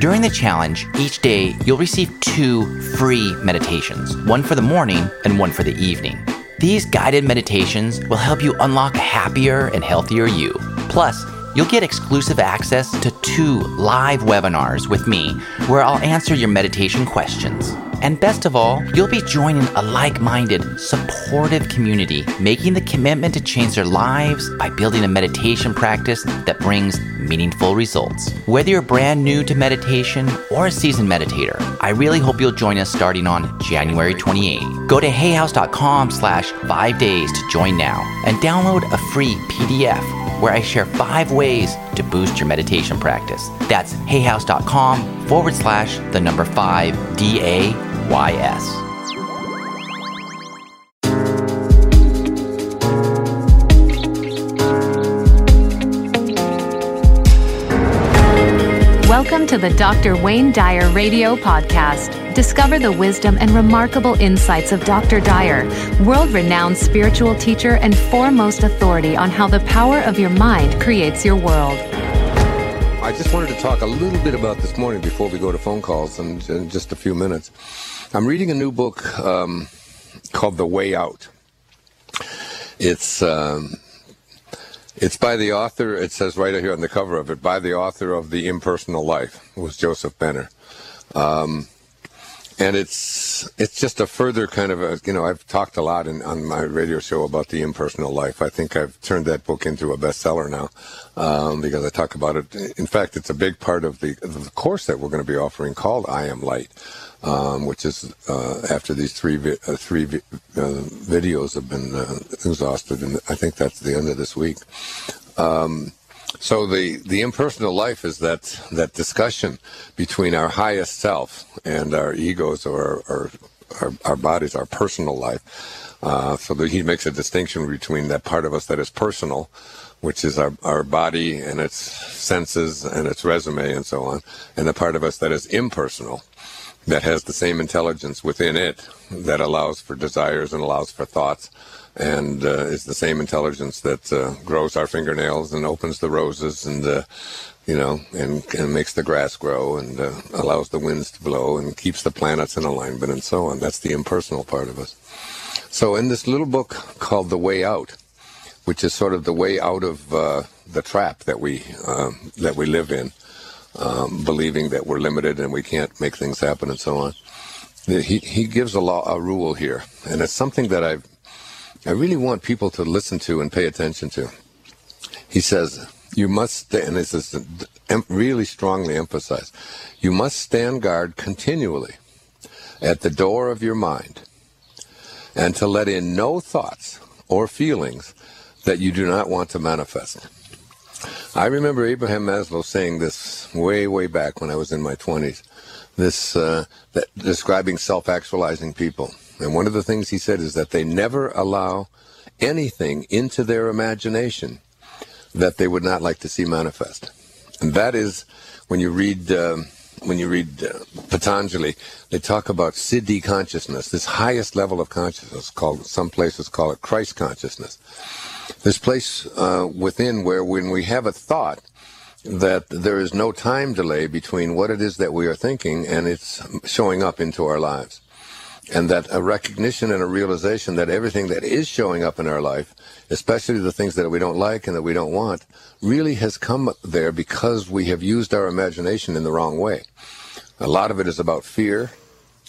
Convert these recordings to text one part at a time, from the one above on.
During the challenge, each day you'll receive two free meditations one for the morning and one for the evening. These guided meditations will help you unlock a happier and healthier you. Plus, you'll get exclusive access to two live webinars with me where I'll answer your meditation questions. And best of all, you'll be joining a like minded, supportive community, making the commitment to change their lives by building a meditation practice that brings meaningful results. Whether you're brand new to meditation or a seasoned meditator, I really hope you'll join us starting on January 28. Go to hayhouse.com slash five days to join now and download a free PDF where I share five ways to boost your meditation practice. That's hayhouse.com forward slash the number five D A Y S. Welcome to the Dr. Wayne Dyer Radio Podcast. Discover the wisdom and remarkable insights of Dr. Dyer, world renowned spiritual teacher and foremost authority on how the power of your mind creates your world. I just wanted to talk a little bit about this morning before we go to phone calls in, in just a few minutes. I'm reading a new book um, called The Way Out. It's. Um, it's by the author, it says right here on the cover of it, by the author of The Impersonal Life, was Joseph Benner. Um, and it's it's just a further kind of a you know I've talked a lot in, on my radio show about the impersonal life. I think I've turned that book into a bestseller now um, because I talk about it. In fact, it's a big part of the, the course that we're going to be offering called I Am Light, um, which is uh, after these three vi- uh, three vi- uh, videos have been uh, exhausted, and I think that's the end of this week. Um, so the, the impersonal life is that that discussion between our highest self and our egos or our, our, our bodies, our personal life. Uh, so that he makes a distinction between that part of us that is personal, which is our, our body and its senses and its resume and so on, and the part of us that is impersonal, that has the same intelligence within it that allows for desires and allows for thoughts and uh, is the same intelligence that uh, grows our fingernails and opens the roses and uh, you know and, and makes the grass grow and uh, allows the winds to blow and keeps the planets in alignment and so on. That's the impersonal part of us. So in this little book called the way out which is sort of the way out of uh, the trap that we um, that we live in um, believing that we're limited and we can't make things happen and so on he, he gives a law a rule here and it's something that I've I really want people to listen to and pay attention to. He says, you must, and this is really strongly emphasized, you must stand guard continually at the door of your mind and to let in no thoughts or feelings that you do not want to manifest. I remember Abraham Maslow saying this way, way back when I was in my 20s, this, uh, that, describing self-actualizing people. And one of the things he said is that they never allow anything into their imagination that they would not like to see manifest. And that is when you read um, when you read uh, Patanjali, they talk about siddhi consciousness, this highest level of consciousness called some places call it Christ consciousness. This place uh, within where when we have a thought that there is no time delay between what it is that we are thinking and it's showing up into our lives and that a recognition and a realization that everything that is showing up in our life, especially the things that we don't like and that we don't want, really has come there because we have used our imagination in the wrong way. A lot of it is about fear,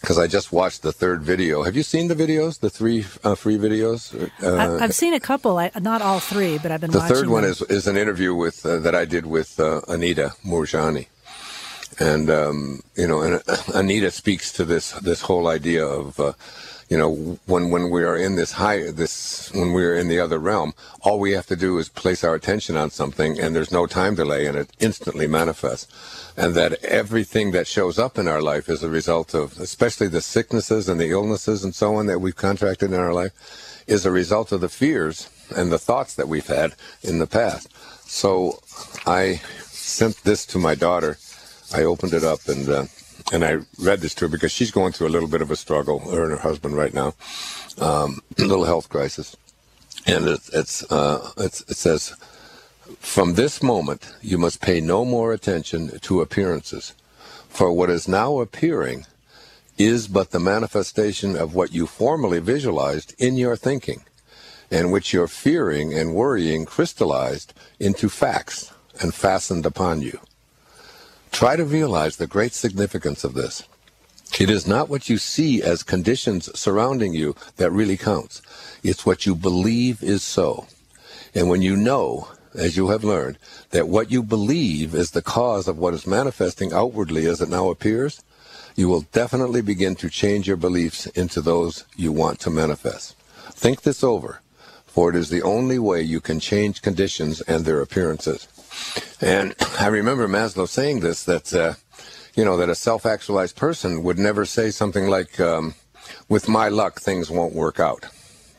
because I just watched the third video. Have you seen the videos, the three uh, free videos? Uh, I've seen a couple, I, not all three, but I've been. The third them. one is is an interview with uh, that I did with uh, Anita Moorjani and um, you know, and Anita speaks to this this whole idea of uh, you know, when when we are in this high, this when we are in the other realm, all we have to do is place our attention on something, and there's no time delay, and it instantly manifests. And that everything that shows up in our life is a result of, especially the sicknesses and the illnesses and so on that we've contracted in our life, is a result of the fears and the thoughts that we've had in the past. So I sent this to my daughter. I opened it up and. Uh, and I read this to her because she's going through a little bit of a struggle, her and her husband right now, um, a little health crisis. And it, it's, uh, it's, it says, from this moment, you must pay no more attention to appearances, for what is now appearing is but the manifestation of what you formerly visualized in your thinking, and which your fearing and worrying crystallized into facts and fastened upon you. Try to realize the great significance of this. It is not what you see as conditions surrounding you that really counts. It's what you believe is so. And when you know, as you have learned, that what you believe is the cause of what is manifesting outwardly as it now appears, you will definitely begin to change your beliefs into those you want to manifest. Think this over, for it is the only way you can change conditions and their appearances. And I remember Maslow saying this that, uh, you know, that a self actualized person would never say something like, um, with my luck, things won't work out.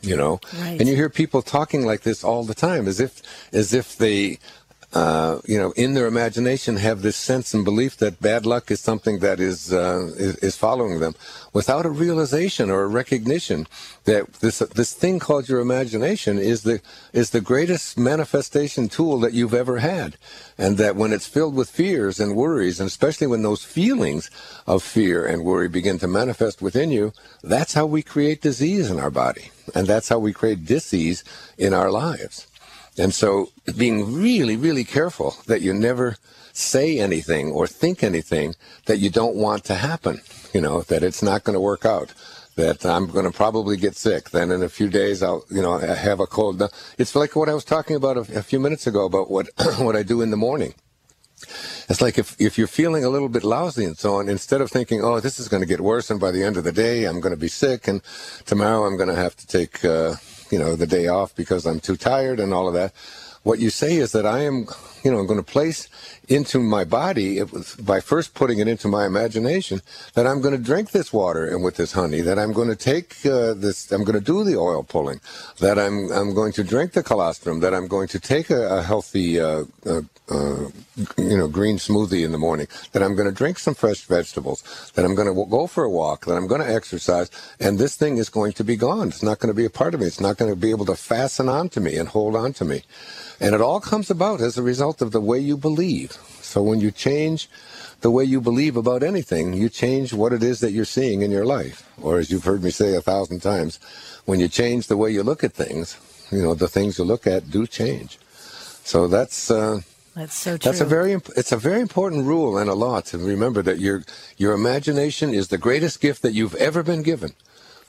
You know, right. and you hear people talking like this all the time, as if, as if they uh, you know, in their imagination have this sense and belief that bad luck is something that is, uh, is, is following them, without a realization or a recognition that this this thing called your imagination is the is the greatest manifestation tool that you've ever had, and that when it's filled with fears and worries, and especially when those feelings of fear and worry begin to manifest within you, that's how we create disease in our body, and that's how we create disease in our lives. And so being really, really careful that you never say anything or think anything that you don't want to happen, you know, that it's not going to work out, that I'm going to probably get sick. Then in a few days, I'll, you know, have a cold. It's like what I was talking about a, a few minutes ago about what, what I do in the morning. It's like if, if you're feeling a little bit lousy and so on, instead of thinking, oh, this is going to get worse, and by the end of the day, I'm going to be sick, and tomorrow I'm going to have to take, uh, you know, the day off because I'm too tired and all of that. What you say is that I am, you know, I'm going to place into my body by first putting it into my imagination that I'm going to drink this water and with this honey, that I'm going to take uh, this, I'm going to do the oil pulling, that I'm I'm going to drink the colostrum, that I'm going to take a, a healthy, uh, uh, uh you know, green smoothie in the morning, that I'm going to drink some fresh vegetables, that I'm going to go for a walk, that I'm going to exercise, and this thing is going to be gone. It's not going to be a part of me. It's not going to be able to fasten onto me and hold on to me. And it all comes about as a result of the way you believe. So when you change the way you believe about anything, you change what it is that you're seeing in your life. Or as you've heard me say a thousand times, when you change the way you look at things, you know, the things you look at do change. So that's, uh, that's so true. That's a very it's a very important rule and a law to remember that your your imagination is the greatest gift that you've ever been given.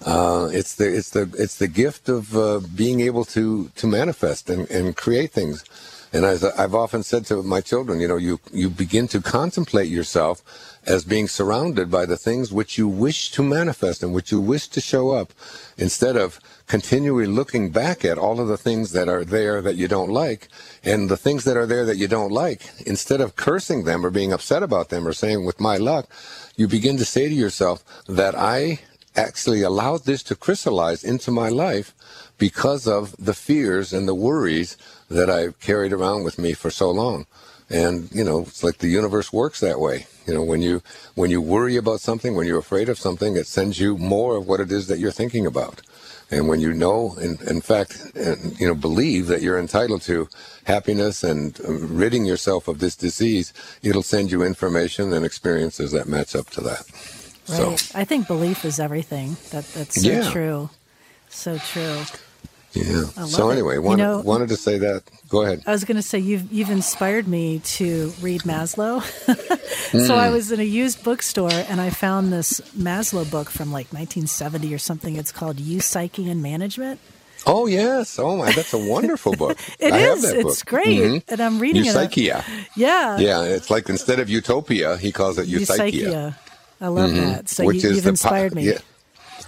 Uh, it's the it's the it's the gift of uh, being able to to manifest and, and create things. And as I've often said to my children, you know, you you begin to contemplate yourself as being surrounded by the things which you wish to manifest and which you wish to show up, instead of continually looking back at all of the things that are there that you don't like, and the things that are there that you don't like, instead of cursing them or being upset about them or saying, with my luck, you begin to say to yourself that I actually allowed this to crystallize into my life because of the fears and the worries that I've carried around with me for so long. And, you know, it's like the universe works that way. You know, when you, when you worry about something, when you're afraid of something, it sends you more of what it is that you're thinking about. And when you know, in, in fact, and, you know, believe that you're entitled to happiness and um, ridding yourself of this disease, it'll send you information and experiences that match up to that. Right. So, I think belief is everything. That that's so yeah. true. So true. Yeah. So anyway, wanted, you know, wanted to say that. Go ahead. I was going to say you've you've inspired me to read Maslow. mm. So I was in a used bookstore and I found this Maslow book from like 1970 or something. It's called Eupsychian Management. Oh yes! Oh my, that's a wonderful book. it I is. It's great, mm-hmm. and I'm reading Eupsychia. it. Yeah. Yeah, it's like instead of utopia, he calls it Eupsychia. Eupsychia. I love mm-hmm. that. So Which you, have inspired po- me. Yeah.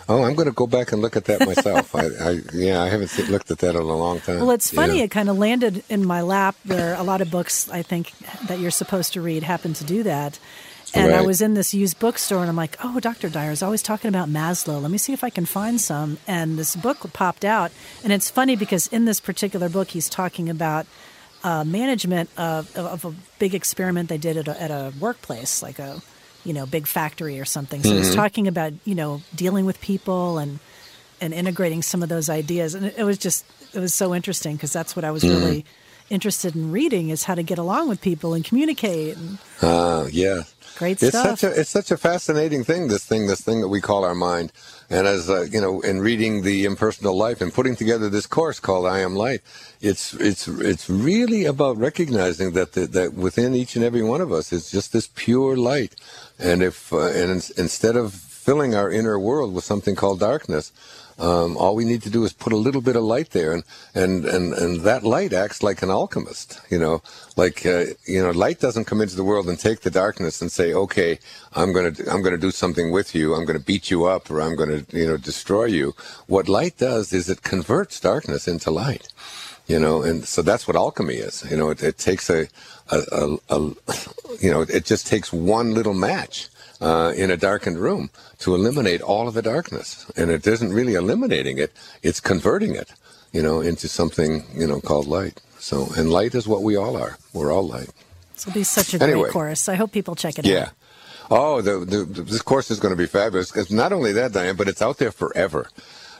Oh, I'm going to go back and look at that myself. I, I, yeah, I haven't looked at that in a long time. Well, it's funny. Yeah. It kind of landed in my lap where a lot of books I think that you're supposed to read happen to do that. And I was in this used bookstore and I'm like, oh, Dr. Dyer's always talking about Maslow. Let me see if I can find some. And this book popped out. And it's funny because in this particular book, he's talking about uh, management of, of a big experiment they did at a, at a workplace, like a you know big factory or something. So he's mm-hmm. talking about you know dealing with people and and integrating some of those ideas. And it, it was just it was so interesting because that's what I was mm-hmm. really interested in reading is how to get along with people and communicate. And Ah, yeah. Great it's stuff. Such a, it's such a fascinating thing. This thing, this thing that we call our mind. And as uh, you know, in reading the impersonal life and putting together this course called "I Am Light," it's it's it's really about recognizing that the, that within each and every one of us is just this pure light. And if uh, and in, instead of filling our inner world with something called darkness, um, all we need to do is put a little bit of light there, and and and, and that light acts like an alchemist. You know, like uh, you know, light doesn't come into the world and take the darkness and say, "Okay, I'm gonna I'm gonna do something with you. I'm gonna beat you up, or I'm gonna you know destroy you." What light does is it converts darkness into light. You know, and so that's what alchemy is. You know, it, it takes a, a, a, a, you know, it just takes one little match uh, in a darkened room to eliminate all of the darkness. And it isn't really eliminating it, it's converting it, you know, into something, you know, called light. So, and light is what we all are. We're all light. this will be such a great Anyway. course. I hope people check it Yeah. out. Oh, the, the, this course is going to be fabulous. 'Cause not only that, Diane, but it's out there forever.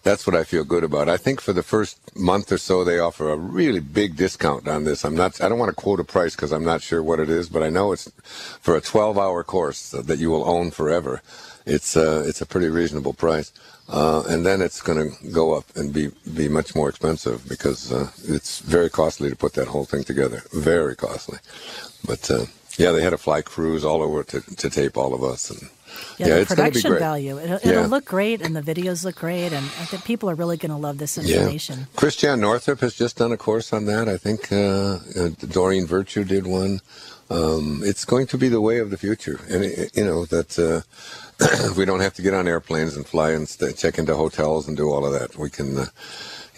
That's what I feel good about. I think for the first month or so, they offer a really big discount on this. I'm not. I don't want to quote a price because I'm not sure what it is, but I know it's for a 12-hour course that you will own forever. It's uh, it's a pretty reasonable price, uh, and then it's going to go up and be be much more expensive because uh, it's very costly to put that whole thing together. Very costly, but. Uh, yeah, they had a fly crews all over to, to tape all of us, and Yeah, yeah, the it's going be production great. value. It'll, it'll Yeah. look great, and the videos look great, and I think people are really going to love this Yeah. information. Christiane Northrup has just done a course on that. I think uh, uh, Doreen Virtue did one. Um, it's going to be the way of the future, and it, you know that uh, we don't have to get on airplanes and fly and st- check into hotels and do all of that. We can, uh,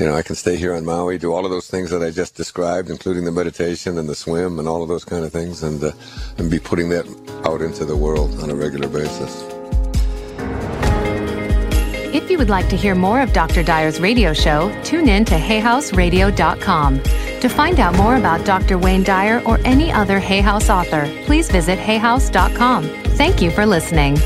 you know, I can stay here on Maui, do all of those things that I just described, including the meditation and the swim and all of those kind of things, and uh, and be putting that out into the world on a regular basis. If you would like to hear more of Dr. Dyer's radio show, tune in to hayhouseradio.com. To find out more about Dr. Wayne Dyer or any other Hay House author, please visit hayhouse.com. Thank you for listening.